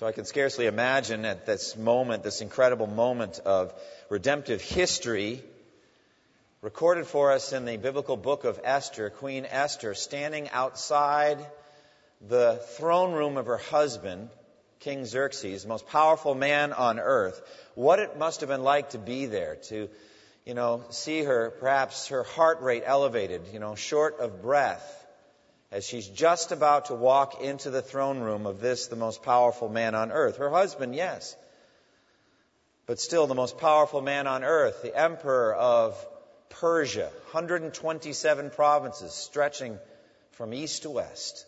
So I can scarcely imagine at this moment, this incredible moment of redemptive history, recorded for us in the biblical book of Esther, Queen Esther standing outside the throne room of her husband, King Xerxes, the most powerful man on earth. What it must have been like to be there, to, you know, see her, perhaps her heart rate elevated, you know, short of breath as she's just about to walk into the throne room of this, the most powerful man on earth. Her husband, yes, but still the most powerful man on earth, the emperor of Persia, 127 provinces stretching from east to west.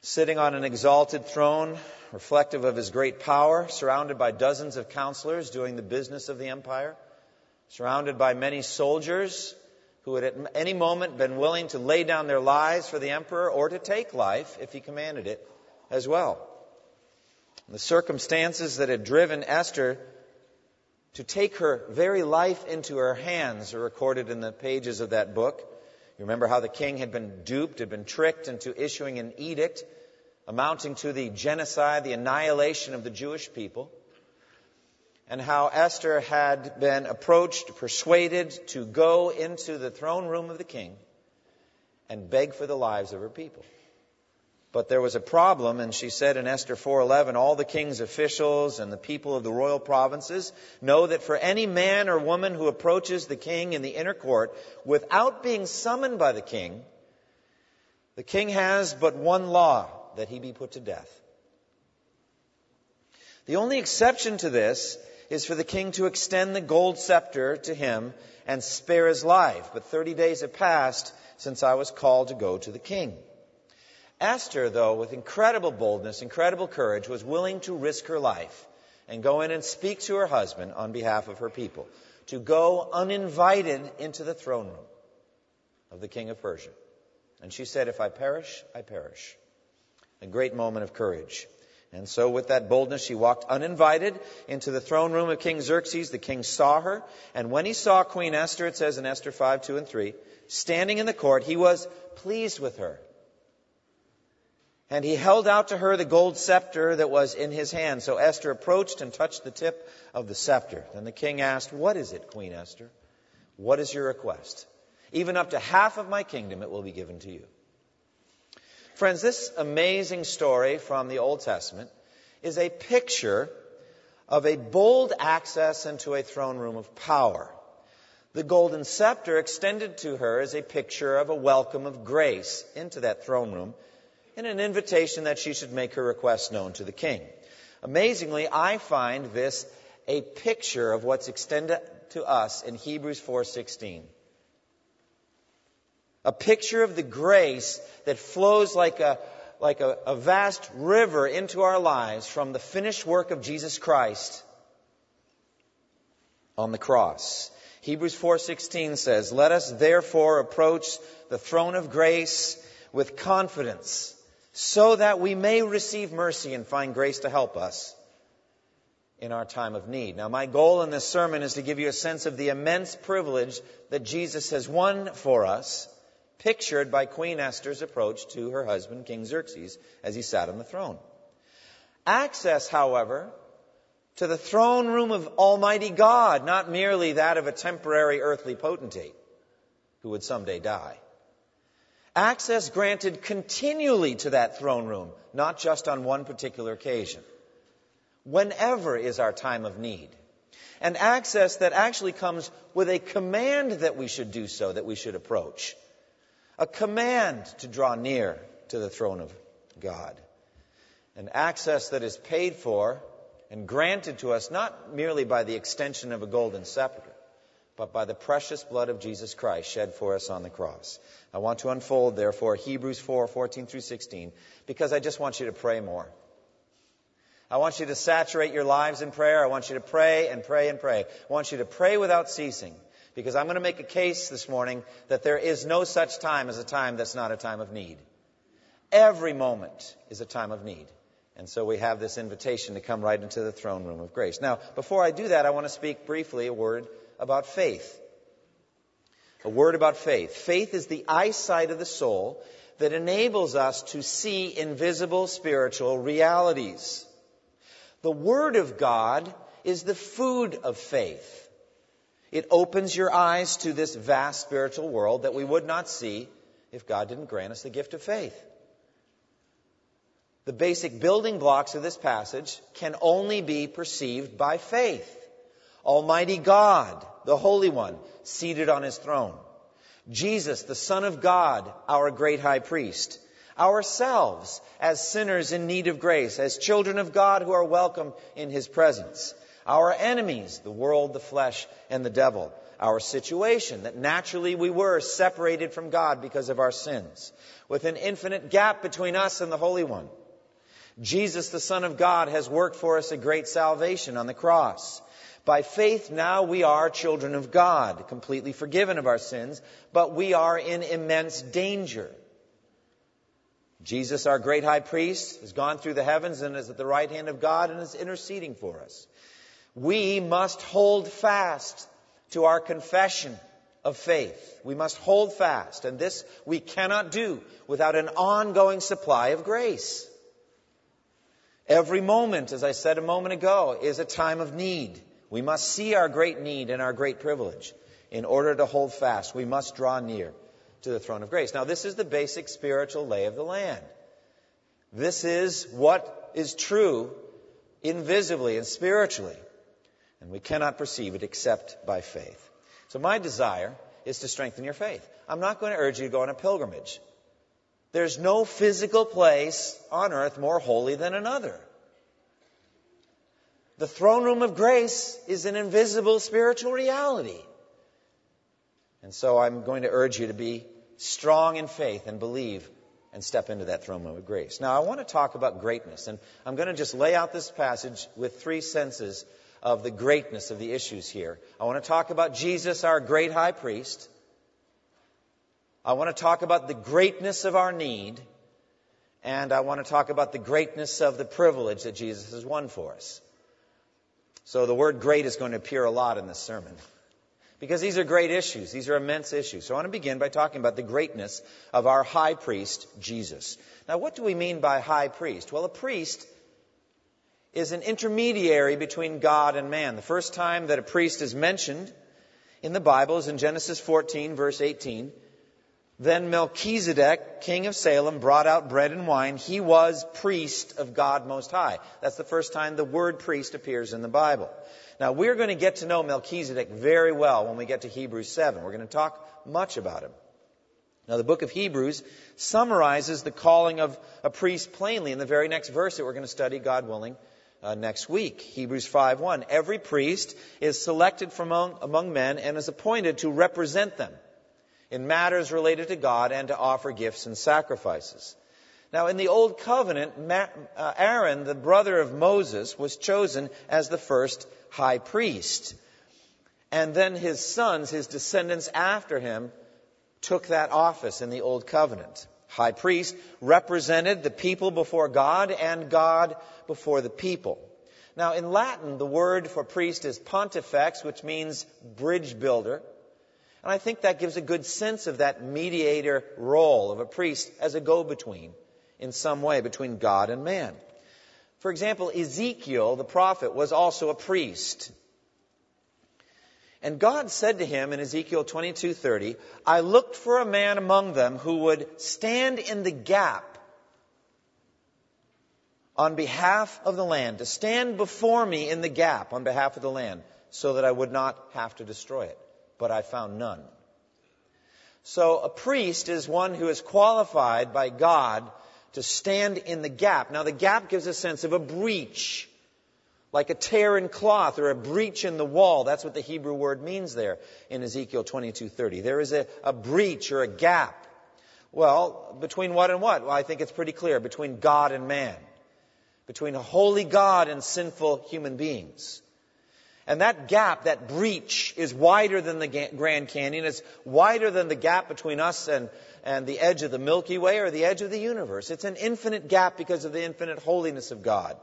Sitting on an exalted throne, reflective of his great power, surrounded by dozens of counselors doing the business of the empire, surrounded by many soldiers who had at any moment been willing to lay down their lives for the emperor or to take life if he commanded it as well. The circumstances that had driven Esther to take her very life into her hands are recorded in the pages of that book. You remember how the king had been duped, had been tricked into issuing an edict amounting to the genocide, the annihilation of the Jewish people and how Esther had been approached, persuaded to go into the throne room of the king and beg for the lives of her people. But there was a problem, and she said in Esther 4:11, all the king's officials and the people of the royal provinces know that for any man or woman who approaches the king in the inner court without being summoned by the king, the king has but one law, that he be put to death. The only exception to this is for the king to extend the gold scepter to him and spare his life. But 30 days have passed since I was called to go to the king. Esther, though, with incredible boldness, incredible courage, was willing to risk her life and go in and speak to her husband on behalf of her people, to go uninvited into the throne room of the king of Persia. And she said, If I perish, I perish. A great moment of courage. And so, with that boldness, she walked uninvited into the throne room of King Xerxes. The king saw her, and when he saw Queen Esther, it says in Esther 5, 2 and 3, standing in the court, he was pleased with her. And he held out to her the gold scepter that was in his hand. So Esther approached and touched the tip of the scepter. Then the king asked, What is it, Queen Esther? What is your request? Even up to half of my kingdom it will be given to you. Friends, this amazing story from the Old Testament is a picture of a bold access into a throne room of power. The golden scepter extended to her is a picture of a welcome of grace into that throne room and an invitation that she should make her request known to the king. Amazingly, I find this a picture of what's extended to us in Hebrews 4:16 a picture of the grace that flows like a, like a, a vast river into our lives from the finished work of Jesus Christ on the cross. Hebrews 4:16 says, "Let us therefore approach the throne of grace with confidence, so that we may receive mercy and find grace to help us in our time of need." Now, my goal in this sermon is to give you a sense of the immense privilege that Jesus has won for us pictured by Queen Esther's approach to her husband, King Xerxes, as he sat on the throne. Access, however, to the throne room of Almighty God, not merely that of a temporary earthly potentate who would someday die. Access granted continually to that throne room, not just on one particular occasion. Whenever is our time of need. And access that actually comes with a command that we should do so, that we should approach a command to draw near to the throne of God. An access that is paid for and granted to us not merely by the extension of a golden scepter, but by the precious blood of Jesus Christ shed for us on the cross. I want to unfold, therefore, Hebrews 4 14 through 16, because I just want you to pray more. I want you to saturate your lives in prayer. I want you to pray and pray and pray. I want you to pray without ceasing. Because I'm going to make a case this morning that there is no such time as a time that's not a time of need. Every moment is a time of need. And so we have this invitation to come right into the throne room of grace. Now, before I do that, I want to speak briefly a word about faith. A word about faith. Faith is the eyesight of the soul that enables us to see invisible spiritual realities. The Word of God is the food of faith. It opens your eyes to this vast spiritual world that we would not see if God didn't grant us the gift of faith. The basic building blocks of this passage can only be perceived by faith. Almighty God, the Holy One, seated on his throne. Jesus, the Son of God, our great high priest. Ourselves, as sinners in need of grace, as children of God who are welcome in his presence. Our enemies, the world, the flesh, and the devil. Our situation, that naturally we were separated from God because of our sins, with an infinite gap between us and the Holy One. Jesus, the Son of God, has worked for us a great salvation on the cross. By faith, now we are children of God, completely forgiven of our sins, but we are in immense danger. Jesus, our great high priest, has gone through the heavens and is at the right hand of God and is interceding for us. We must hold fast to our confession of faith. We must hold fast, and this we cannot do without an ongoing supply of grace. Every moment, as I said a moment ago, is a time of need. We must see our great need and our great privilege. In order to hold fast, we must draw near to the throne of grace. Now, this is the basic spiritual lay of the land. This is what is true invisibly and spiritually. And we cannot perceive it except by faith. So, my desire is to strengthen your faith. I'm not going to urge you to go on a pilgrimage. There's no physical place on earth more holy than another. The throne room of grace is an invisible spiritual reality. And so I'm going to urge you to be strong in faith and believe and step into that throne room of grace. Now, I want to talk about greatness, and I'm going to just lay out this passage with three senses of the greatness of the issues here. I want to talk about Jesus, our great high priest. I want to talk about the greatness of our need. And I want to talk about the greatness of the privilege that Jesus has won for us. So the word great is going to appear a lot in this sermon. Because these are great issues. These are immense issues. So I want to begin by talking about the greatness of our high priest, Jesus. Now, what do we mean by high priest? Well, a priest is an intermediary between God and man. The first time that a priest is mentioned in the Bible is in Genesis 14, verse 18. Then Melchizedek, king of Salem, brought out bread and wine. He was priest of God Most High. That's the first time the word priest appears in the Bible. Now, we're going to get to know Melchizedek very well when we get to Hebrews 7. We're going to talk much about him. Now, the book of Hebrews summarizes the calling of a priest plainly in the very next verse that we're going to study, God willing, uh, next week. Hebrews 5.1. Every priest is selected from among, among men and is appointed to represent them in matters related to God and to offer gifts and sacrifices. Now, in the Old Covenant, uh, Aaron, the brother of Moses, was chosen as the first high priest. And then his sons, his descendants after him, took that office in the Old Covenant. High priest represented the people before God and God before the people. Now, in Latin, the word for priest is pontifex, which means bridge builder. And I think that gives a good sense of that mediator role of a priest as a go between in some way between God and man. For example, Ezekiel, the prophet, was also a priest. And God said to him in Ezekiel 22:30, "I looked for a man among them who would stand in the gap on behalf of the land, to stand before me in the gap on behalf of the land, so that I would not have to destroy it. But I found none." So a priest is one who is qualified by God to stand in the gap. Now the gap gives a sense of a breach like a tear in cloth or a breach in the wall. That's what the Hebrew word means there in Ezekiel 22:30. There is a, a breach or a gap. Well, between what and what? Well, I think it's pretty clear. Between God and man. between holy God and sinful human beings. And that gap, that breach, is wider than the Grand Canyon. It's wider than the gap between us and, and the edge of the Milky Way or the edge of the universe. It's an infinite gap because of the infinite holiness of God.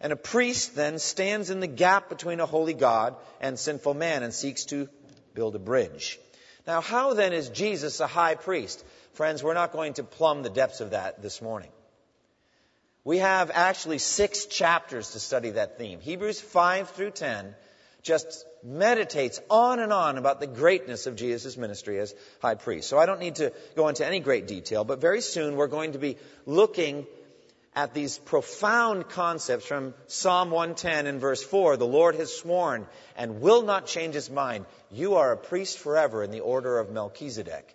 And a priest then stands in the gap between a holy God and sinful man and seeks to build a bridge. Now, how then is Jesus a high priest? Friends, we're not going to plumb the depths of that this morning. We have actually six chapters to study that theme. Hebrews 5 through 10 just meditates on and on about the greatness of Jesus' ministry as high priest. So I don't need to go into any great detail, but very soon we're going to be looking at these profound concepts from Psalm 110 and verse 4. The Lord has sworn and will not change his mind. You are a priest forever in the order of Melchizedek.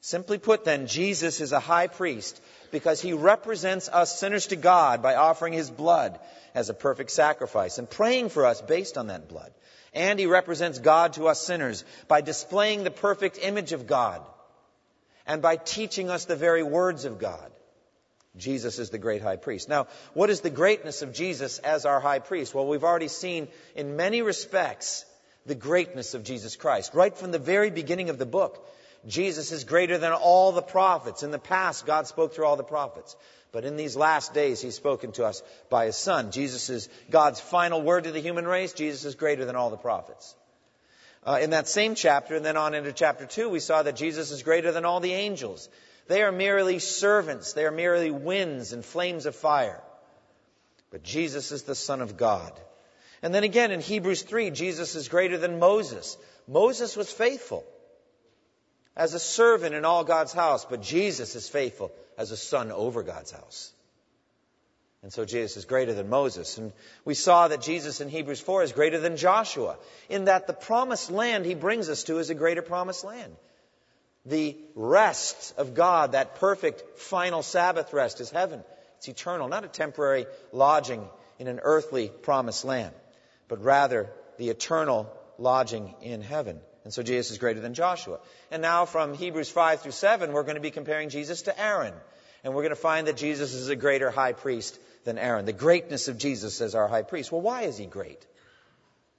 Simply put, then, Jesus is a high priest because he represents us sinners to God by offering his blood as a perfect sacrifice and praying for us based on that blood. And he represents God to us sinners by displaying the perfect image of God and by teaching us the very words of God. Jesus is the great high priest. Now, what is the greatness of Jesus as our high priest? Well, we've already seen in many respects the greatness of Jesus Christ. Right from the very beginning of the book, Jesus is greater than all the prophets. In the past, God spoke through all the prophets. But in these last days, He's spoken to us by His Son. Jesus is God's final word to the human race. Jesus is greater than all the prophets. Uh, in that same chapter, and then on into chapter 2, we saw that Jesus is greater than all the angels. They are merely servants. They are merely winds and flames of fire. But Jesus is the Son of God. And then again in Hebrews 3, Jesus is greater than Moses. Moses was faithful as a servant in all God's house, but Jesus is faithful as a son over God's house. And so Jesus is greater than Moses. And we saw that Jesus in Hebrews 4 is greater than Joshua, in that the promised land he brings us to is a greater promised land. The rest of God, that perfect final Sabbath rest, is heaven. It's eternal, not a temporary lodging in an earthly promised land, but rather the eternal lodging in heaven. And so Jesus is greater than Joshua. And now from Hebrews 5 through 7, we're going to be comparing Jesus to Aaron. And we're going to find that Jesus is a greater high priest than Aaron. The greatness of Jesus as our high priest. Well, why is he great?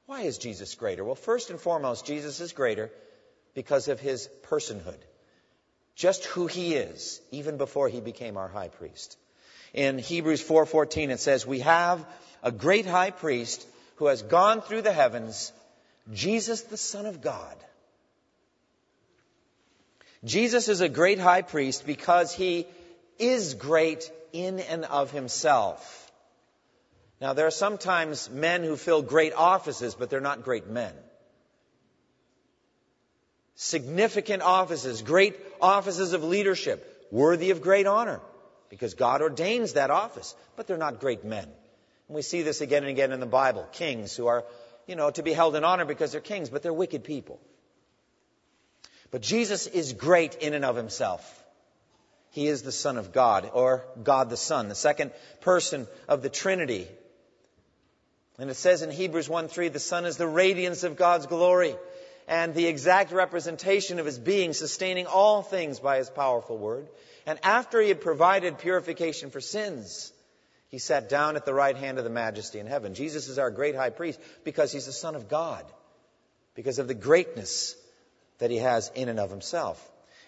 Why is Jesus greater? Well, first and foremost, Jesus is greater because of his personhood. Just who he is, even before he became our high priest. In Hebrews 4:14 it says, "We have a great high priest who has gone through the heavens, Jesus, the Son of God. Jesus is a great high priest because he is great in and of himself. Now, there are sometimes men who fill great offices, but they're not great men. Significant offices, great offices of leadership, worthy of great honor, because God ordains that office, but they're not great men. And we see this again and again in the Bible. Kings who are you know, to be held in honor because they're kings, but they're wicked people. But Jesus is great in and of himself. He is the Son of God, or God the Son, the second person of the Trinity. And it says in Hebrews 1 3, the Son is the radiance of God's glory and the exact representation of his being, sustaining all things by his powerful word. And after he had provided purification for sins, he sat down at the right hand of the majesty in heaven. Jesus is our great high priest because he's the Son of God, because of the greatness that he has in and of himself.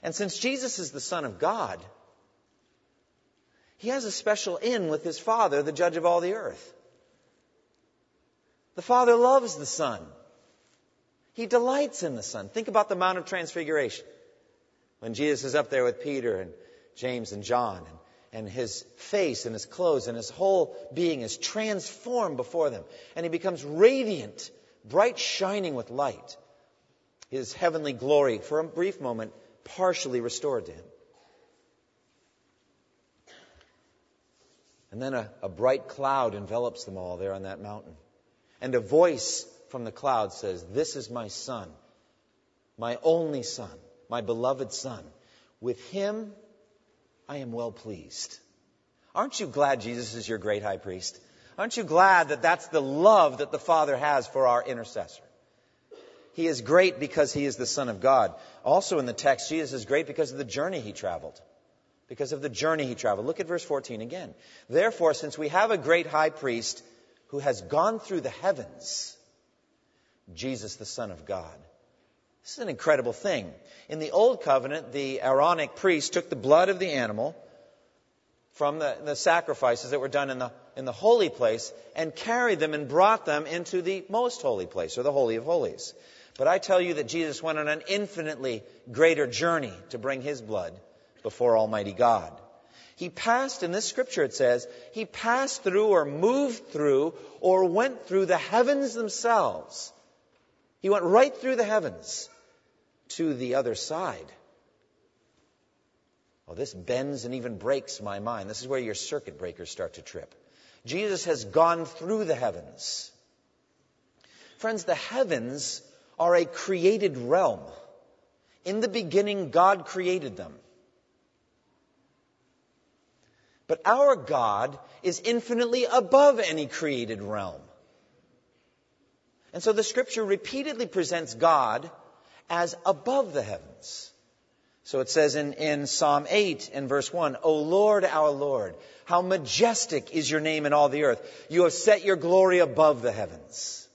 And since Jesus is the Son of God, he has a special in with his Father, the judge of all the earth. The Father loves the Son. He delights in the Son. Think about the Mount of Transfiguration. When Jesus is up there with Peter and James and John, and and his face and his clothes and his whole being is transformed before them. And he becomes radiant, bright shining with light. His heavenly glory, for a brief moment, partially restored to him. And then a, a bright cloud envelops them all there on that mountain. And a voice from the cloud says, This is my son, my only son, my beloved son. With him I am well pleased. Aren't you glad Jesus is your great high priest? Aren't you glad that that's the love that the Father has for our intercessor? He is great because he is the Son of God. Also in the text, Jesus is great because of the journey he traveled. because of the journey he traveled. Look at verse 14 again. Therefore, since we have a great high priest who has gone through the heavens, Jesus, the Son of God. This is an incredible thing. In the Old Covenant, the Aaronic priest took the blood of the animal from the, the sacrifices that were done in the, in the holy place and carried them and brought them into the most holy place, or the Holy of Holies. But I tell you that Jesus went on an infinitely greater journey to bring his blood before Almighty God. He passed, in this scripture it says, he passed through or moved through or went through the heavens themselves he went right through the heavens to the other side. Well, this bends and even breaks my mind. This is where your circuit breakers start to trip. Jesus has gone through the heavens. Friends, the heavens are a created realm. In the beginning, God created them. But our God is infinitely above any created realm. And so the scripture repeatedly presents God as above the heavens. So it says in, in Psalm 8 in verse 1, O Lord, our Lord, how majestic is your name in all the earth. You have set your glory above the heavens.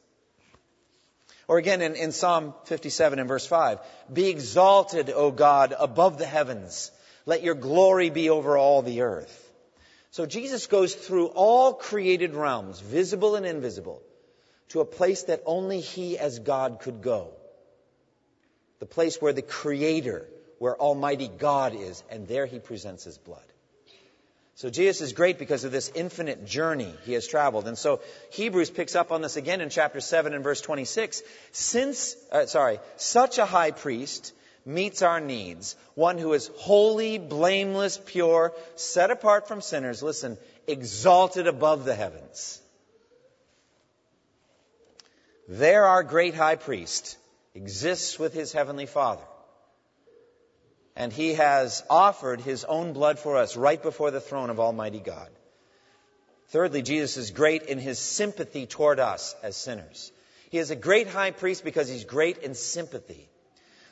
Or again in, in Psalm 57 in verse 5, Be exalted, O God, above the heavens. Let your glory be over all the earth. So Jesus goes through all created realms, visible and invisible to a place that only He as God could go. The place where the Creator, where Almighty God is, and there He presents His blood. So Jesus is great because of this infinite journey he has traveled. And so Hebrews picks up on this again in chapter 7 and verse 26. Since, uh, sorry, such a high priest meets our needs, one who is holy, blameless, pure, set apart from sinners, listen, exalted above the heavens. There, our great high priest exists with his heavenly Father. And he has offered his own blood for us right before the throne of Almighty God. Thirdly, Jesus is great in his sympathy toward us as sinners. He is a great high priest because he's great in sympathy.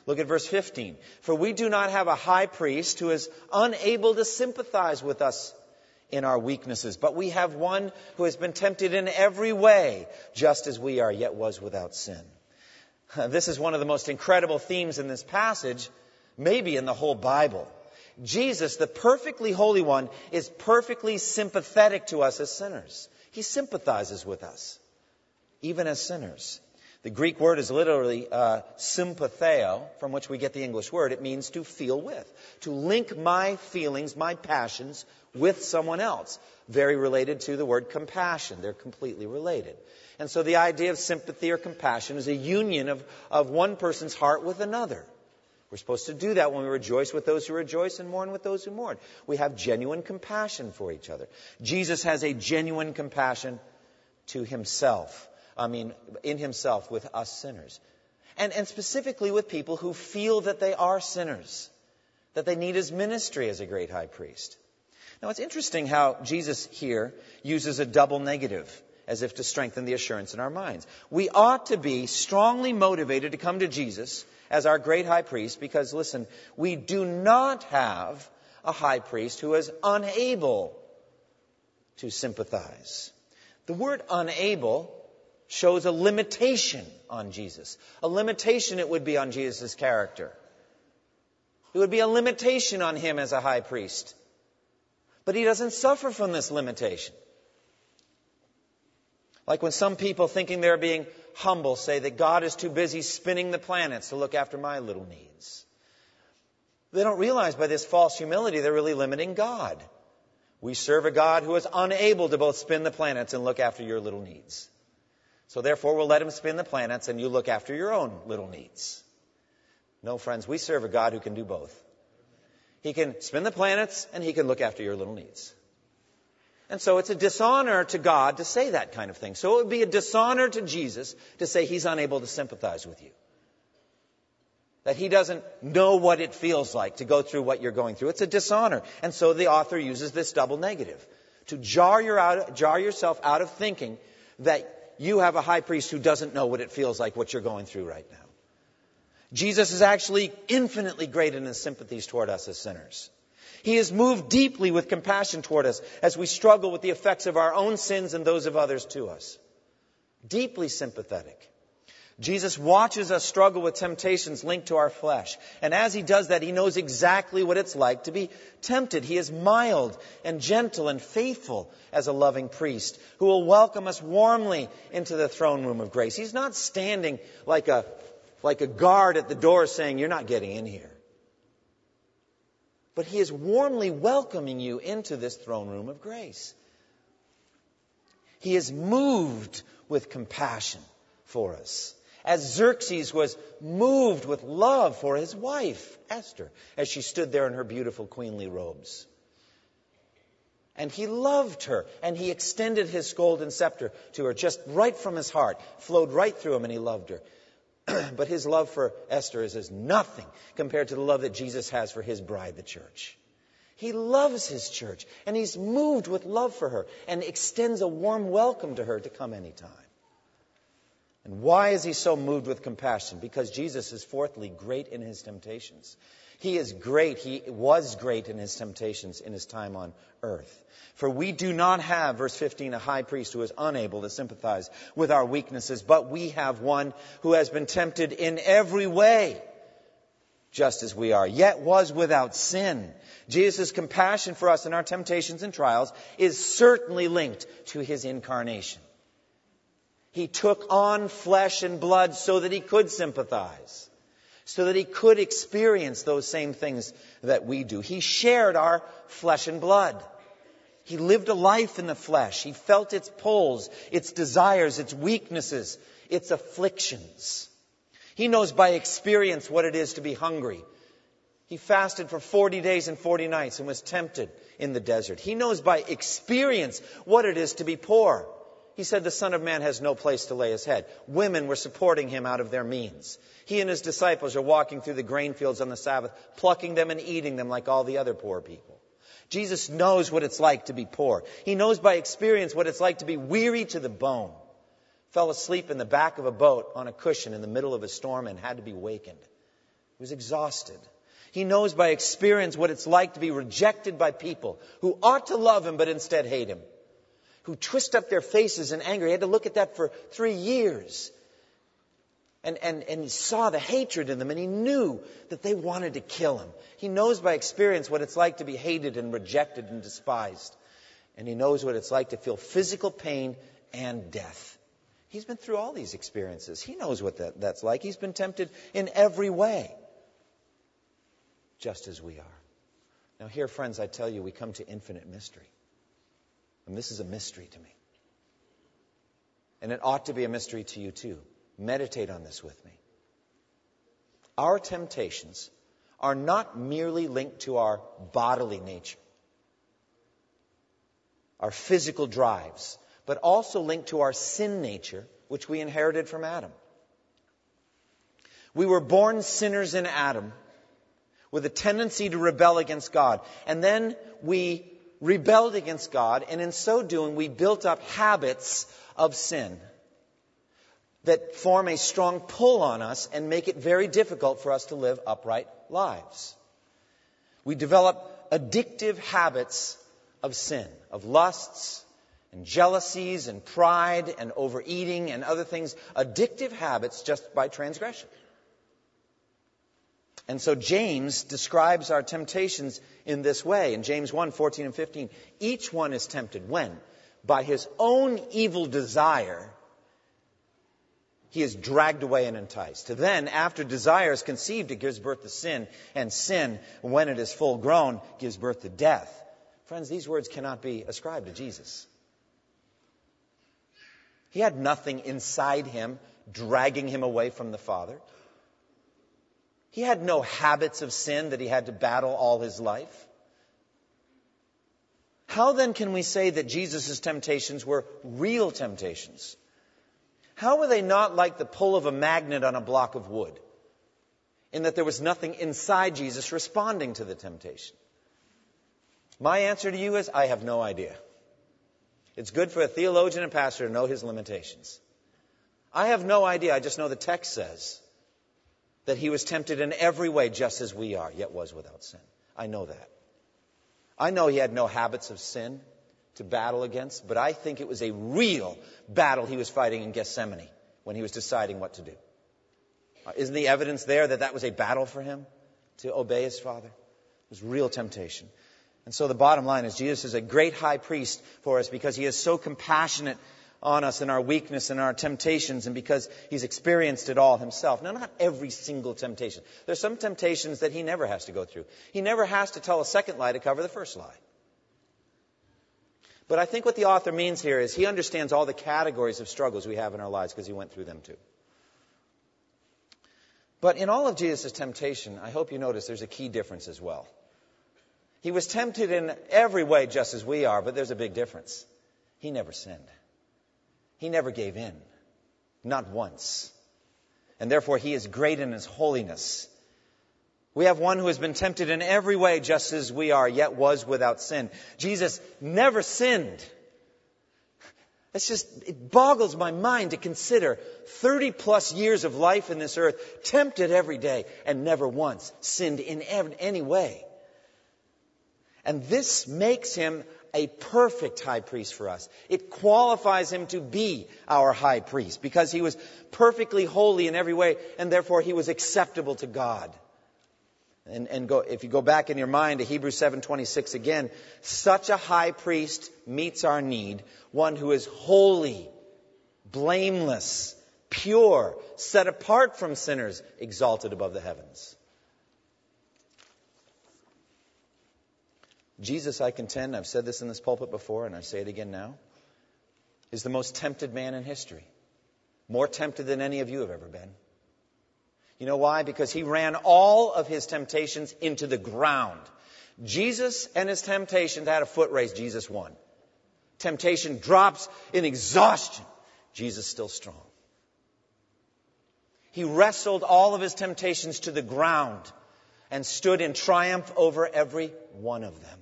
Look at verse 15. For we do not have a high priest who is unable to sympathize with us in our weaknesses, but we have one who has been tempted in every way, just as we are, yet was without sin. This is one of the most incredible themes in this passage, maybe in the whole Bible. Jesus, the perfectly holy one, is perfectly sympathetic to us as sinners. He sympathizes with us, even as sinners. The Greek word is literally uh, sympatheo, from which we get the English word. It means to feel with, to link my feelings, my passions with someone else. Very related to the word compassion. They're completely related. And so the idea of sympathy or compassion is a union of, of one person's heart with another. We're supposed to do that when we rejoice with those who rejoice and mourn with those who mourn. We have genuine compassion for each other. Jesus has a genuine compassion to himself. I mean, in himself with us sinners. And, and specifically with people who feel that they are sinners, that they need his ministry as a great high priest. Now, it's interesting how Jesus here uses a double negative as if to strengthen the assurance in our minds. We ought to be strongly motivated to come to Jesus as our great high priest because, listen, we do not have a high priest who is unable to sympathize. The word unable shows a limitation on Jesus. A limitation it would be on Jesus' character. It would be a limitation on him as a high priest. But he doesn't suffer from this limitation. Like when some people, thinking they're being humble, say that God is too busy spinning the planets to look after my little needs. They don't realize by this false humility they're really limiting God. We serve a God who is unable to both spin the planets and look after your little needs. So therefore, we'll let him spin the planets and you look after your own little needs. No, friends, we serve a God who can do both. He can spin the planets and he can look after your little needs. And so it's a dishonor to God to say that kind of thing. So it would be a dishonor to Jesus to say he's unable to sympathize with you. That he doesn't know what it feels like to go through what you're going through. It's a dishonor. And so the author uses this double negative to jar, your out, jar yourself out of thinking that you have a high priest who doesn't know what it feels like, what you're going through right now. Jesus is actually infinitely great in his sympathies toward us as sinners. He is moved deeply with compassion toward us as we struggle with the effects of our own sins and those of others to us. Deeply sympathetic. Jesus watches us struggle with temptations linked to our flesh. And as he does that, he knows exactly what it's like to be tempted. He is mild and gentle and faithful as a loving priest who will welcome us warmly into the throne room of grace. He's not standing like a, like a guard at the door saying, You're not getting in here. But he is warmly welcoming you into this throne room of grace. He is moved with compassion for us as Xerxes was moved with love for his wife, Esther, as she stood there in her beautiful queenly robes. And he loved her, and he extended his golden scepter to her just right from his heart, flowed right through him, and he loved her. but his love for Esther is as nothing compared to the love that Jesus has for his bride, the church. He loves his church, and he's moved with love for her, and extends a warm welcome to her to come anytime. And why is he so moved with compassion? Because Jesus is, fourthly, great in his temptations. He is great. He was great in his temptations in his time on earth. For we do not have, verse 15, a high priest who is unable to sympathize with our weaknesses, but we have one who has been tempted in every way, just as we are, yet was without sin. Jesus' compassion for us in our temptations and trials is certainly linked to his incarnation. He took on flesh and blood so that he could sympathize, so that he could experience those same things that we do. He shared our flesh and blood. He lived a life in the flesh. He felt its pulls, its desires, its weaknesses, its afflictions. He knows by experience what it is to be hungry. He fasted for 40 days and 40 nights and was tempted in the desert. He knows by experience what it is to be poor. He said the Son of Man has no place to lay his head. Women were supporting him out of their means. He and his disciples are walking through the grain fields on the Sabbath, plucking them and eating them like all the other poor people. Jesus knows what it's like to be poor. He knows by experience what it's like to be weary to the bone. Fell asleep in the back of a boat on a cushion in the middle of a storm and had to be wakened. He was exhausted. He knows by experience what it's like to be rejected by people who ought to love him but instead hate him who twist up their faces in anger. He had to look at that for three years. And, and, and he saw the hatred in them and he knew that they wanted to kill him. He knows by experience what it's like to be hated and rejected and despised. And he knows what it's like to feel physical pain and death. He's been through all these experiences. He knows what that, that's like. He's been tempted in every way, just as we are. Now, here, friends, I tell you, we come to infinite mystery. And this is a mystery to me. And it ought to be a mystery to you too. Meditate on this with me. Our temptations are not merely linked to our bodily nature, our physical drives, but also linked to our sin nature, which we inherited from Adam. We were born sinners in Adam with a tendency to rebel against God. And then we rebelled against God, and in so doing, we built up habits of sin that form a strong pull on us and make it very difficult for us to live upright lives. We develop addictive habits of sin, of lusts and jealousies and pride and overeating and other things, addictive habits just by transgression. And so James describes our temptations in this way in James 1 14 and 15. Each one is tempted when? By his own evil desire, he is dragged away and enticed. Then, after desire is conceived, it gives birth to sin, and sin, when it is full grown, gives birth to death. Friends, these words cannot be ascribed to Jesus. He had nothing inside him dragging him away from the Father. He had no habits of sin that he had to battle all his life. How then can we say that Jesus' temptations were real temptations? How were they not like the pull of a magnet on a block of wood? In that there was nothing inside Jesus responding to the temptation. My answer to you is I have no idea. It's good for a theologian and pastor to know his limitations. I have no idea. I just know the text says that he was tempted in every way just as we are, yet was without sin. I know that. I know he had no habits of sin to battle against, but I think it was a real battle he was fighting in Gethsemane when he was deciding what to do. Uh, isn't the evidence there that that was a battle for him to obey his Father? It was real temptation. And so the bottom line is Jesus is a great high priest for us because he is so compassionate on us in our weakness and our temptations and because he's experienced it all himself. Now, not every single temptation. There's some temptations that he never has to go through. He never has to tell a second lie to cover the first lie. But I think what the author means here is he understands all the categories of struggles we have in our lives because he went through them too. But in all of Jesus' temptation, I hope you notice there's a key difference as well. He was tempted in every way just as we are, but there's a big difference. He never sinned. He never gave in. Not once. And therefore, he is great in his holiness. We have one who has been tempted in every way just as we are, yet was without sin. Jesus never sinned. It's just, it boggles my mind to consider 30 plus years of life in this earth, tempted every day, and never once sinned in any way. And this makes him a perfect high priest for us. It qualifies him to be our high priest because he was perfectly holy in every way and therefore he was acceptable to God. And, and go, if you go back in your mind to Hebrews 7:26 again, such a high priest meets our need, one who is holy, blameless, pure, set apart from sinners, exalted above the heavens. Jesus, I contend, I've said this in this pulpit before, and I say it again now, is the most tempted man in history. More tempted than any of you have ever been. You know why? Because he ran all of his temptations into the ground. Jesus and his temptations had a foot race. Jesus won. Temptation drops in exhaustion. Jesus still strong. He wrestled all of his temptations to the ground and stood in triumph over every one of them.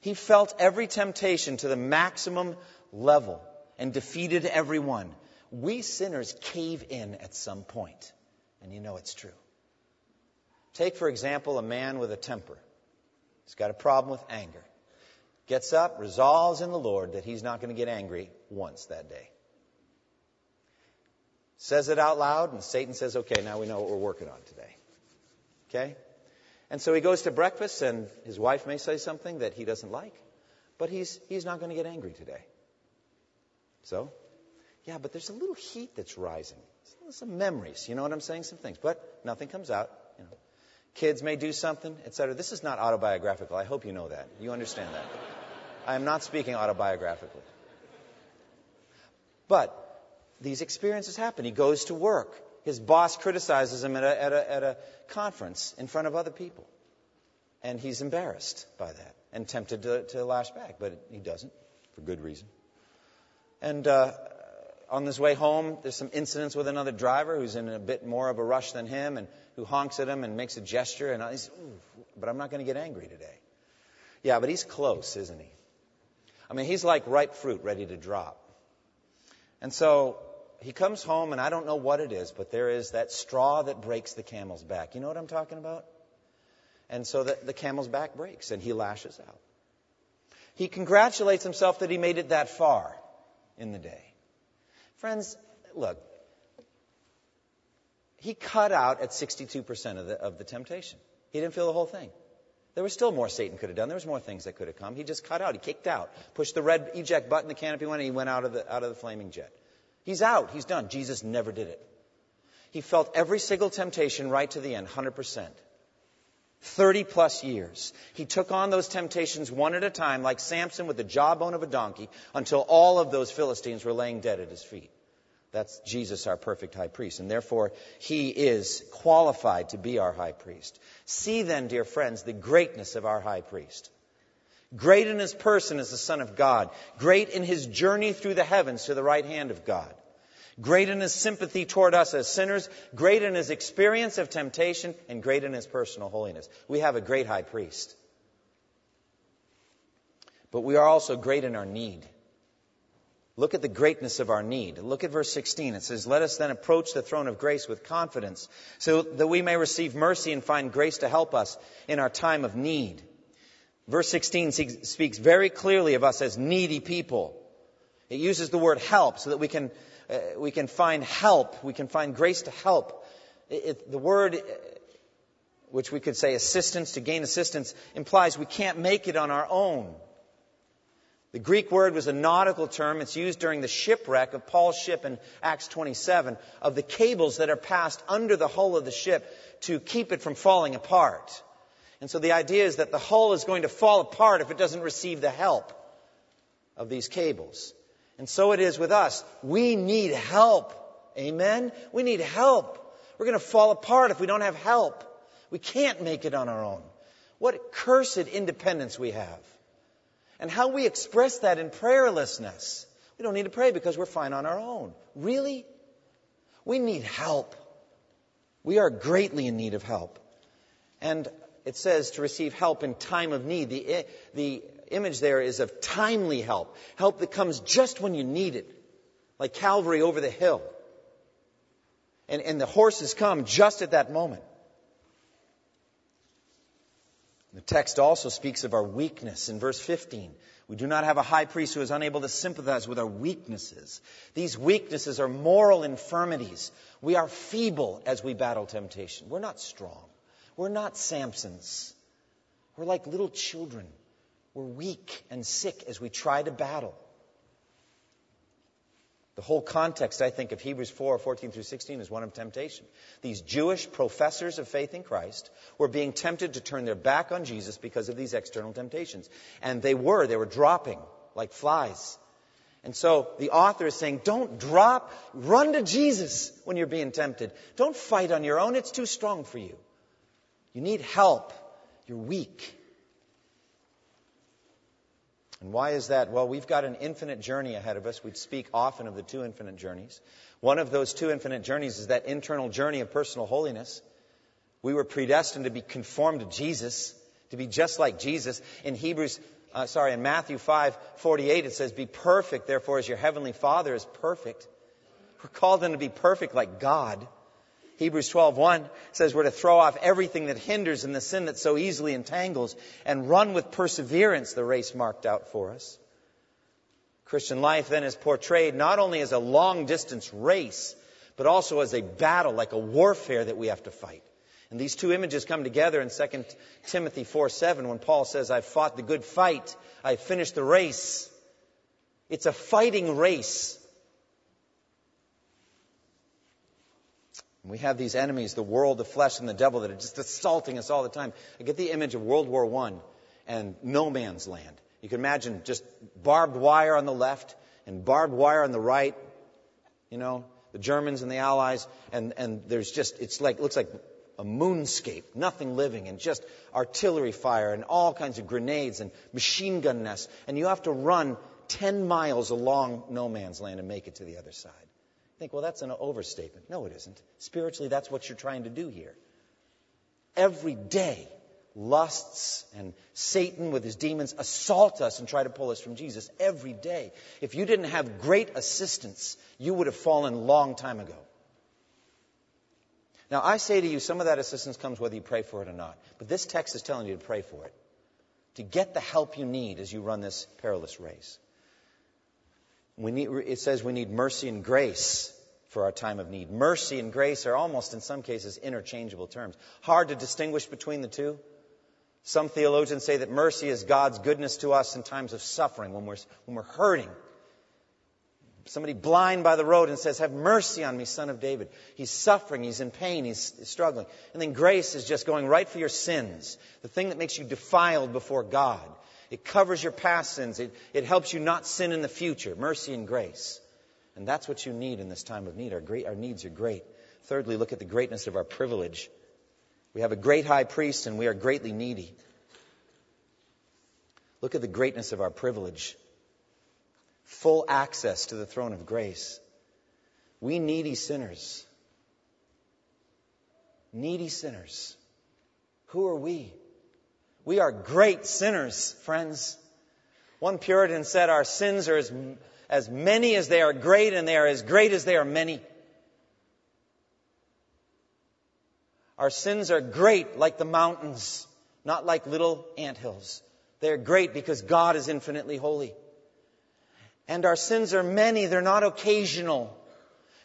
He felt every temptation to the maximum level and defeated every one. We sinners cave in at some point, and you know it's true. Take, for example, a man with a temper. He's got a problem with anger. Gets up, resolves in the Lord that he's not going to get angry once that day. Says it out loud, and Satan says, okay, now we know what we're working on today. Okay? And so he goes to breakfast, and his wife may say something that he doesn't like, but he's, he's not going to get angry today. So, yeah, but there's a little heat that's rising. Some memories, you know what I'm saying? Some things, but nothing comes out. You know. Kids may do something, etc. This is not autobiographical. I hope you know that. You understand that. I am not speaking autobiographically. But these experiences happen. He goes to work. His boss criticizes him at a, at a, at a conference in front of other people. And he's embarrassed by that and tempted to, to lash back, but he doesn't for good reason. And uh, on his way home, there's some incidents with another driver who's in a bit more of a rush than him and who honks at him and makes a gesture. And he's, but I'm not going to get angry today. Yeah, but he's close, isn't he? I mean, he's like ripe fruit ready to drop. And so he comes home, and I don't know what it is, but there is that straw that breaks the camel's back. You know what I'm talking about? And so the, the camel's back breaks, and he lashes out. He congratulates himself that he made it that far in the day. Friends, look, he cut out at 62% of the, of the temptation. He didn't feel the whole thing. There was still more Satan could have done. There was more things that could have come. He just cut out. He kicked out, pushed the red eject button, the canopy went, and he went out of the, out of the flaming jet. He's out. He's done. Jesus never did it. He felt every single temptation right to the end, 100%. 30 plus years. He took on those temptations one at a time, like Samson with the jawbone of a donkey, until all of those Philistines were laying dead at his feet. That's Jesus, our perfect high priest. And therefore, he is qualified to be our high priest. See then, dear friends, the greatness of our high priest. Great in his person as the Son of God. Great in his journey through the heavens to the right hand of God. Great in his sympathy toward us as sinners. Great in his experience of temptation. And great in his personal holiness. We have a great high priest. But we are also great in our need. Look at the greatness of our need. Look at verse 16. It says, Let us then approach the throne of grace with confidence, so that we may receive mercy and find grace to help us in our time of need. Verse 16 speaks very clearly of us as needy people. It uses the word help so that we can, uh, we can find help. We can find grace to help. It, it, the word, which we could say assistance, to gain assistance, implies we can't make it on our own. The Greek word was a nautical term. It's used during the shipwreck of Paul's ship in Acts 27 of the cables that are passed under the hull of the ship to keep it from falling apart. And so the idea is that the hull is going to fall apart if it doesn't receive the help of these cables. And so it is with us. We need help. Amen? We need help. We're going to fall apart if we don't have help. We can't make it on our own. What cursed independence we have. And how we express that in prayerlessness. We don't need to pray because we're fine on our own. Really? We need help. We are greatly in need of help. And it says to receive help in time of need. The, the image there is of timely help, help that comes just when you need it, like Calvary over the hill. And, and the horses come just at that moment. The text also speaks of our weakness in verse 15. We do not have a high priest who is unable to sympathize with our weaknesses. These weaknesses are moral infirmities. We are feeble as we battle temptation. We're not strong. We're not Samsons. We're like little children. We're weak and sick as we try to battle. The whole context, I think, of Hebrews 4 14 through 16 is one of temptation. These Jewish professors of faith in Christ were being tempted to turn their back on Jesus because of these external temptations. And they were, they were dropping like flies. And so the author is saying, don't drop, run to Jesus when you're being tempted. Don't fight on your own, it's too strong for you. You need help, you're weak. And why is that? Well, we've got an infinite journey ahead of us. We speak often of the two infinite journeys. One of those two infinite journeys is that internal journey of personal holiness. We were predestined to be conformed to Jesus, to be just like Jesus. In Hebrews, uh, sorry, in Matthew 5, 48, it says, Be perfect, therefore, as your heavenly Father is perfect. We're called then to be perfect like God. Hebrews 12:1 says we're to throw off everything that hinders and the sin that so easily entangles and run with perseverance the race marked out for us. Christian life then is portrayed not only as a long distance race, but also as a battle, like a warfare that we have to fight. And these two images come together in 2 Timothy 4:7 when Paul says, I've fought the good fight, I've finished the race. It's a fighting race. We have these enemies, the world, the flesh, and the devil that are just assaulting us all the time. I get the image of World War I and no man's land. You can imagine just barbed wire on the left and barbed wire on the right. You know, the Germans and the Allies, and, and there's just, it's like, looks like a moonscape, nothing living, and just artillery fire and all kinds of grenades and machine gun nests. And you have to run 10 miles along no man's land and make it to the other side think, well, that's an overstatement. No, it isn't. Spiritually, that's what you're trying to do here. Every day, lusts and Satan with his demons assault us and try to pull us from Jesus. Every day. If you didn't have great assistance, you would have fallen long time ago. Now, I say to you, some of that assistance comes whether you pray for it or not. But this text is telling you to pray for it. To get the help you need as you run this perilous race. We need, it says we need mercy and grace for our time of need. Mercy and grace are almost, in some cases, interchangeable terms. Hard to distinguish between the two. Some theologians say that mercy is God's goodness to us in times of suffering, when we're, when we're hurting. Somebody blind by the road and says, Have mercy on me, son of David. He's suffering, he's in pain, he's struggling. And then grace is just going right for your sins, the thing that makes you defiled before God. It covers your past sins. It, it helps you not sin in the future. Mercy and grace. And that's what you need in this time of need. Our, great, our needs are great. Thirdly, look at the greatness of our privilege. We have a great high priest and we are greatly needy. Look at the greatness of our privilege. Full access to the throne of grace. We needy sinners. Needy sinners. Who are we? We are great sinners, friends. One Puritan said, Our sins are as, as many as they are great, and they are as great as they are many. Our sins are great like the mountains, not like little ant hills. They're great because God is infinitely holy. And our sins are many, they're not occasional.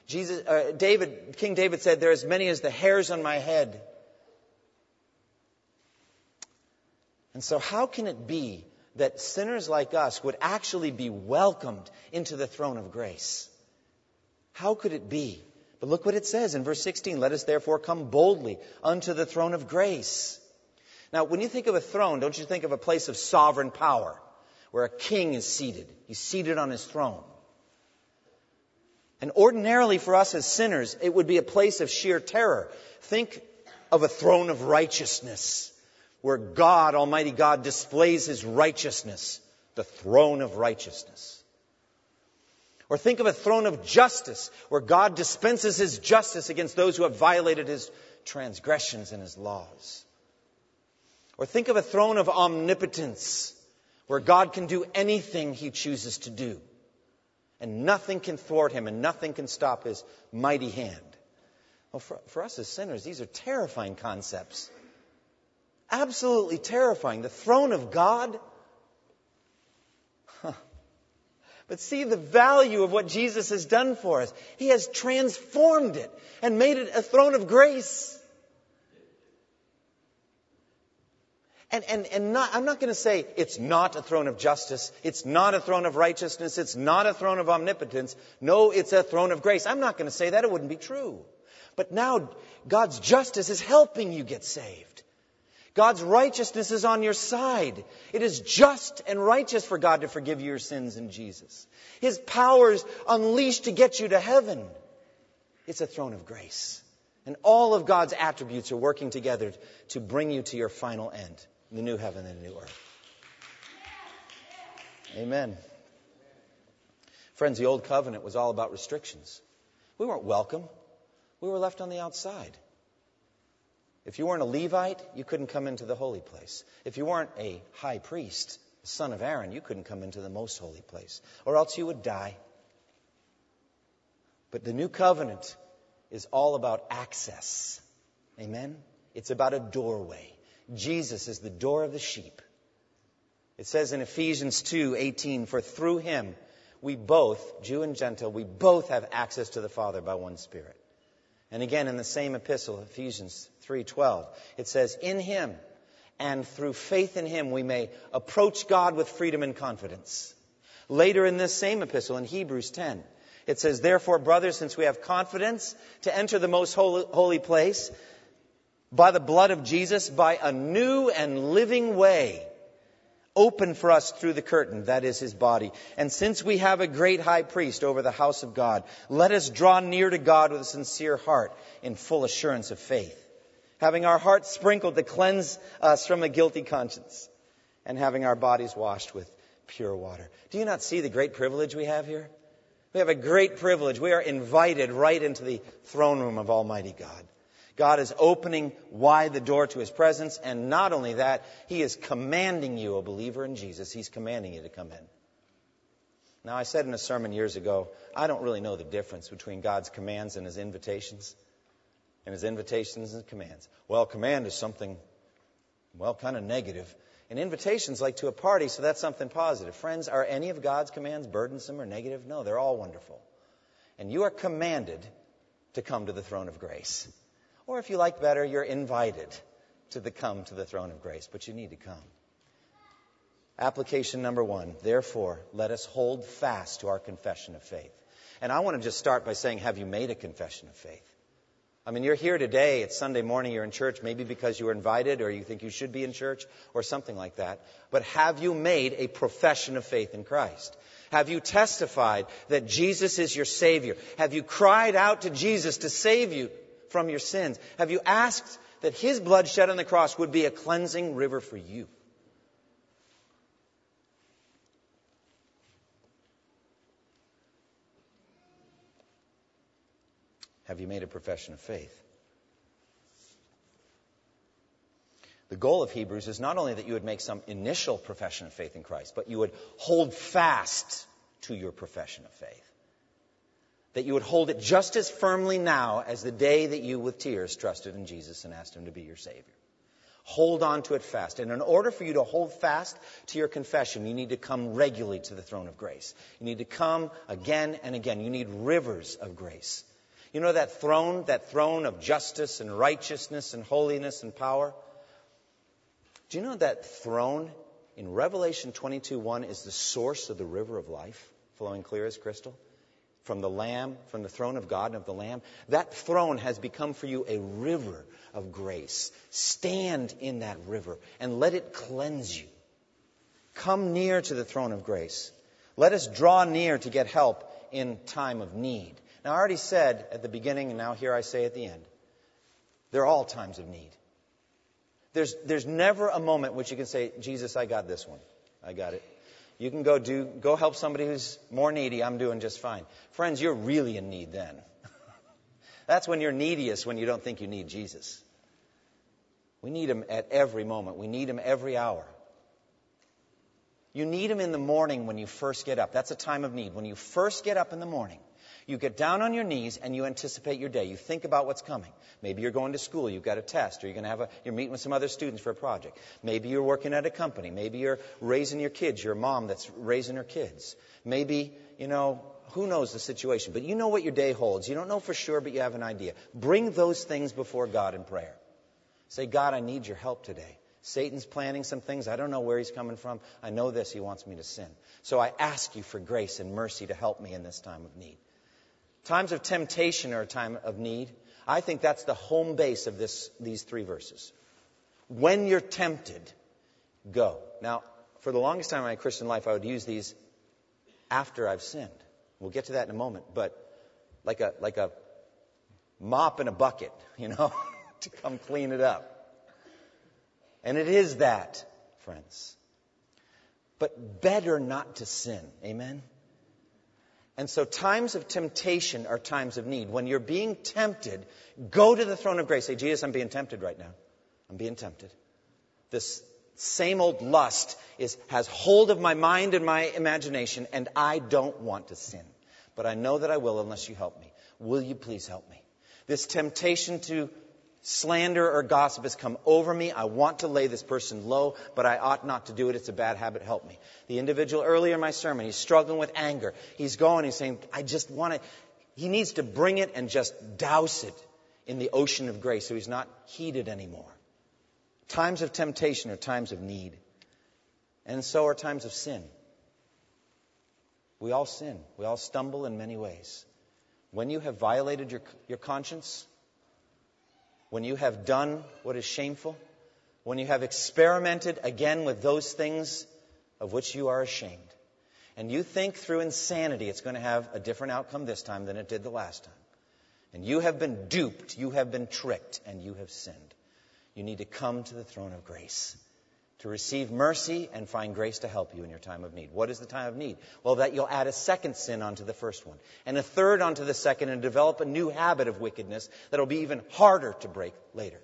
Jesus, uh, David, King David said, There are as many as the hairs on my head. And so, how can it be that sinners like us would actually be welcomed into the throne of grace? How could it be? But look what it says in verse 16 Let us therefore come boldly unto the throne of grace. Now, when you think of a throne, don't you think of a place of sovereign power where a king is seated? He's seated on his throne. And ordinarily for us as sinners, it would be a place of sheer terror. Think of a throne of righteousness where God, Almighty God, displays His righteousness, the throne of righteousness. Or think of a throne of justice where God dispenses His justice against those who have violated His transgressions and His laws. Or think of a throne of omnipotence where God can do anything He chooses to do. And nothing can thwart Him and nothing can stop His mighty hand. Well, for, for us as sinners, these are terrifying concepts. Absolutely terrifying. The throne of God. But see the value of what Jesus has done for us. He has transformed it and made it a throne of grace. And, and, and not, I'm not going to say it's not a throne of justice. It's not a throne of righteousness. It's not a throne of omnipotence. No, it's a throne of grace. I'm not going to say that. It wouldn't be true. But now God's justice is helping you get saved. God's righteousness is on your side. It is just and righteous for God to forgive your sins in Jesus. His power is unleashed to get you to heaven. It's a throne of grace. And all of God's attributes are working together to bring you to your final end the new heaven and the new earth. Amen. Friends, the old covenant was all about restrictions. We weren't welcome. We were left on the outside. If you weren't a Levite, you couldn't come into the holy place. If you weren't a high priest, son of Aaron, you couldn't come into the most holy place, or else you would die. But the new covenant is all about access. Amen? It's about a doorway. Jesus is the door of the sheep. It says in Ephesians 2:18, "For through him we both, Jew and Gentile, we both have access to the Father by one Spirit." And again in the same epistle, Ephesians 3:12, it says, "In him and through faith in him we may approach God with freedom and confidence." Later in this same epistle in Hebrews 10, it says, Therefore, brothers, since we have confidence to enter the most holy, holy place, by the blood of Jesus, by a new and living way open for us through the curtain, that is his body. And since we have a great high priest over the house of God, let us draw near to God with a sincere heart in full assurance of faith, having our hearts sprinkled to cleanse us from a guilty conscience, and having our bodies washed with pure water. Do you not see the great privilege we have here? We have a great privilege. We are invited right into the throne room of Almighty God. God is opening wide the door to His presence, and not only that, He is commanding you, a believer in Jesus, He's commanding you to come in. Now, I said in a sermon years ago, I don't really know the difference between God's commands and His invitations, and His invitations and commands. Well, command is something, well, kind of negative. An invitation's like to a party, so that's something positive. Friends, are any of God's commands burdensome or negative? No, they're all wonderful. And you are commanded to come to the throne of grace. Or if you like better, you're invited to the come to the throne of grace, but you need to come. Application number one, therefore, let us hold fast to our confession of faith. And I want to just start by saying, have you made a confession of faith? I mean, you're here today, it's Sunday morning, you're in church, maybe because you were invited or you think you should be in church or something like that. But have you made a profession of faith in Christ? Have you testified that Jesus is your Savior? Have you cried out to Jesus to save you from your sins? Have you asked that His blood shed on the cross would be a cleansing river for you? Have you made a profession of faith? The goal of Hebrews is not only that you would make some initial profession of faith in Christ, but you would hold fast to your profession of faith that you would hold it just as firmly now as the day that you, with tears, trusted in Jesus and asked Him to be your Savior. Hold on to it fast. And in order for you to hold fast to your confession, you need to come regularly to the throne of grace. You need to come again and again. You need rivers of grace. You know that throne, that throne of justice and righteousness and holiness and power? Do you know that throne in Revelation 22 1 is the source of the river of life, flowing clear as crystal? From the Lamb, from the throne of God and of the Lamb. That throne has become for you a river of grace. Stand in that river and let it cleanse you. Come near to the throne of grace. Let us draw near to get help in time of need. Now, I already said at the beginning, and now here I say at the end, there are all times of need. There's, there's never a moment which you can say, Jesus, I got this one. I got it. You can go do, go help somebody who's more needy. I'm doing just fine. Friends, you're really in need then. That's when you're neediest when you don't think you need Jesus. We need him at every moment. We need him every hour. You need him in the morning when you first get up. That's a time of need. When you first get up in the morning, you get down on your knees and you anticipate your day. You think about what's coming. Maybe you're going to school, you've got a test, or you're going to have a, you're meeting with some other students for a project. Maybe you're working at a company. Maybe you're raising your kids, your mom that's raising her kids. Maybe, you know, who knows the situation, but you know what your day holds. You don't know for sure, but you have an idea. Bring those things before God in prayer. Say, God, I need your help today. Satan's planning some things. I don't know where he's coming from. I know this. He wants me to sin. So I ask you for grace and mercy to help me in this time of need. Times of temptation are a time of need. I think that's the home base of this, these three verses. When you're tempted, go. Now, for the longest time in my Christian life, I would use these after I've sinned. We'll get to that in a moment, but like a, like a mop in a bucket, you know, to come clean it up. And it is that, friends. But better not to sin. Amen? And so times of temptation are times of need. When you're being tempted, go to the throne of grace. Say, Jesus, I'm being tempted right now. I'm being tempted. This same old lust is, has hold of my mind and my imagination, and I don't want to sin. But I know that I will unless you help me. Will you please help me? This temptation to slander or gossip has come over me. I want to lay this person low, but I ought not to do it. It's a bad habit. Help me. The individual earlier in my sermon, he's struggling with anger. He's going, he's saying, I just want to, he needs to bring it and just douse it in the ocean of grace so he's not heated anymore. Times of temptation are times of need. And so are times of sin. We all sin. We all stumble in many ways. When you have violated your, your conscience, when you have done what is shameful, when you have experimented again with those things of which you are ashamed, and you think through insanity it's going to have a different outcome this time than it did the last time, and you have been duped, you have been tricked, and you have sinned, you need to come to the throne of grace to receive mercy and find grace to help you in your time of need. What is the time of need? Well, that you'll add a second sin onto the first one, and a third onto the second, and develop a new habit of wickedness that'll be even harder to break later.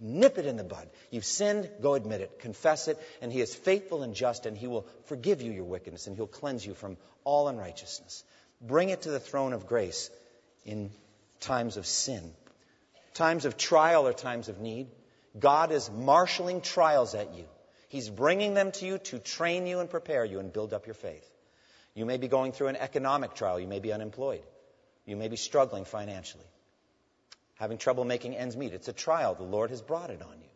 Nip it in the bud. You've sinned, go admit it, confess it, and He is faithful and just, and He will forgive you your wickedness, and He'll cleanse you from all unrighteousness. Bring it to the throne of grace in times of sin. Times of trial or times of need. God is marshaling trials at you He's bringing them to you to train you and prepare you and build up your faith. You may be going through an economic trial. You may be unemployed. You may be struggling financially, having trouble making ends meet. It's a trial. The Lord has brought it on you.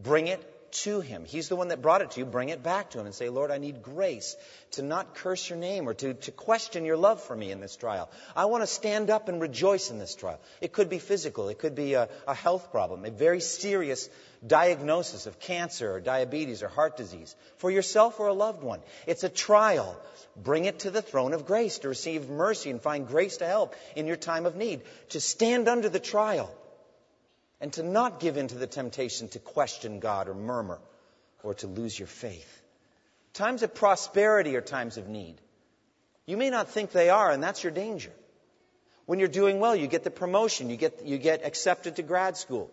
Bring it to him. He's the one that brought it to you. Bring it back to him and say, Lord, I need grace to not curse your name or to, to question your love for me in this trial. I want to stand up and rejoice in this trial. It could be physical. It could be a, a health problem, a very serious diagnosis of cancer or diabetes or heart disease for yourself or a loved one. It's a trial. Bring it to the throne of grace to receive mercy and find grace to help in your time of need. To stand under the trial and to not give in to the temptation to question God or murmur or to lose your faith. Times of prosperity are times of need. You may not think they are, and that's your danger. When you're doing well, you get the promotion, you get, you get accepted to grad school,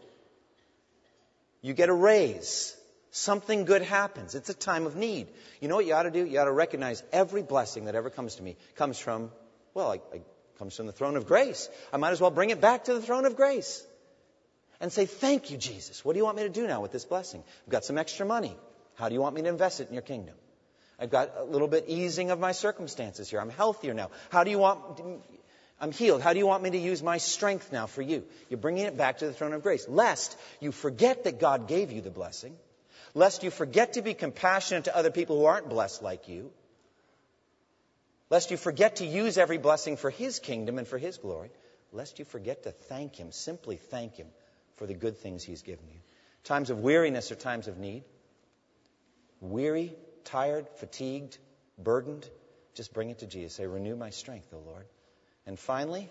you get a raise. Something good happens. It's a time of need. You know what you ought to do? You ought to recognize every blessing that ever comes to me comes from, well, I, I, comes from the throne of grace. I might as well bring it back to the throne of grace. And say, Thank you, Jesus. What do you want me to do now with this blessing? I've got some extra money. How do you want me to invest it in your kingdom? I've got a little bit easing of my circumstances here. I'm healthier now. How do you want, I'm healed. How do you want me to use my strength now for you? You're bringing it back to the throne of grace. Lest you forget that God gave you the blessing. Lest you forget to be compassionate to other people who aren't blessed like you. Lest you forget to use every blessing for His kingdom and for His glory. Lest you forget to thank Him, simply thank Him for the good things He's given you. Times of weariness are times of need. Weary, tired, fatigued, burdened, just bring it to Jesus. Say, Renew my strength, O Lord. And finally,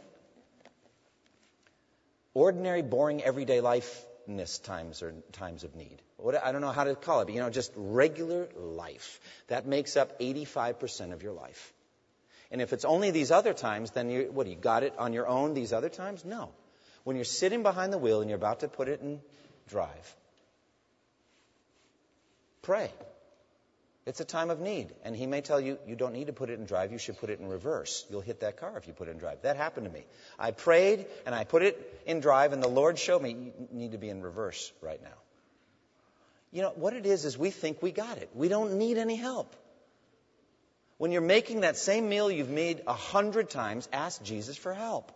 ordinary, boring, everyday lifeness times or times of need. What, I don't know how to call it, but you know, just regular life. That makes up 85% of your life. And if it's only these other times, then you, what, you got it on your own these other times? No. When you're sitting behind the wheel and you're about to put it in drive, pray. It's a time of need. And he may tell you, you don't need to put it in drive, you should put it in reverse. You'll hit that car if you put it in drive. That happened to me. I prayed and I put it in drive, and the Lord showed me, you need to be in reverse right now. You know, what it is, is we think we got it. We don't need any help. When you're making that same meal you've made a hundred times, ask Jesus for help.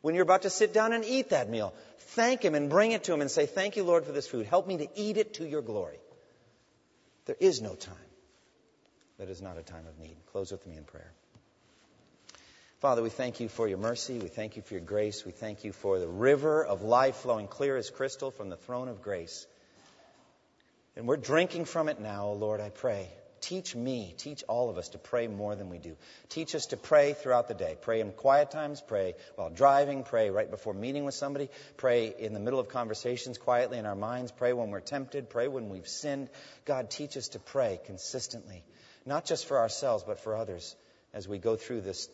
When you're about to sit down and eat that meal, thank Him and bring it to Him and say, Thank you, Lord, for this food. Help me to eat it to your glory. There is no time that is not a time of need. Close with me in prayer. Father, we thank you for your mercy. We thank you for your grace. We thank you for the river of life flowing clear as crystal from the throne of grace. And we're drinking from it now, O Lord, I pray. Teach me, teach all of us to pray more than we do. Teach us to pray throughout the day. Pray in quiet times, pray while driving, pray right before meeting with somebody, pray in the middle of conversations quietly in our minds, pray when we're tempted, pray when we've sinned. God, teach us to pray consistently, not just for ourselves, but for others as we go through this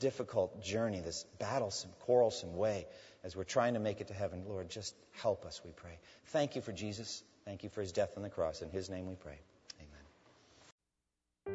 difficult journey, this battlesome, quarrelsome way as we're trying to make it to heaven. Lord, just help us, we pray. Thank you for Jesus. Thank you for his death on the cross. In his name we pray.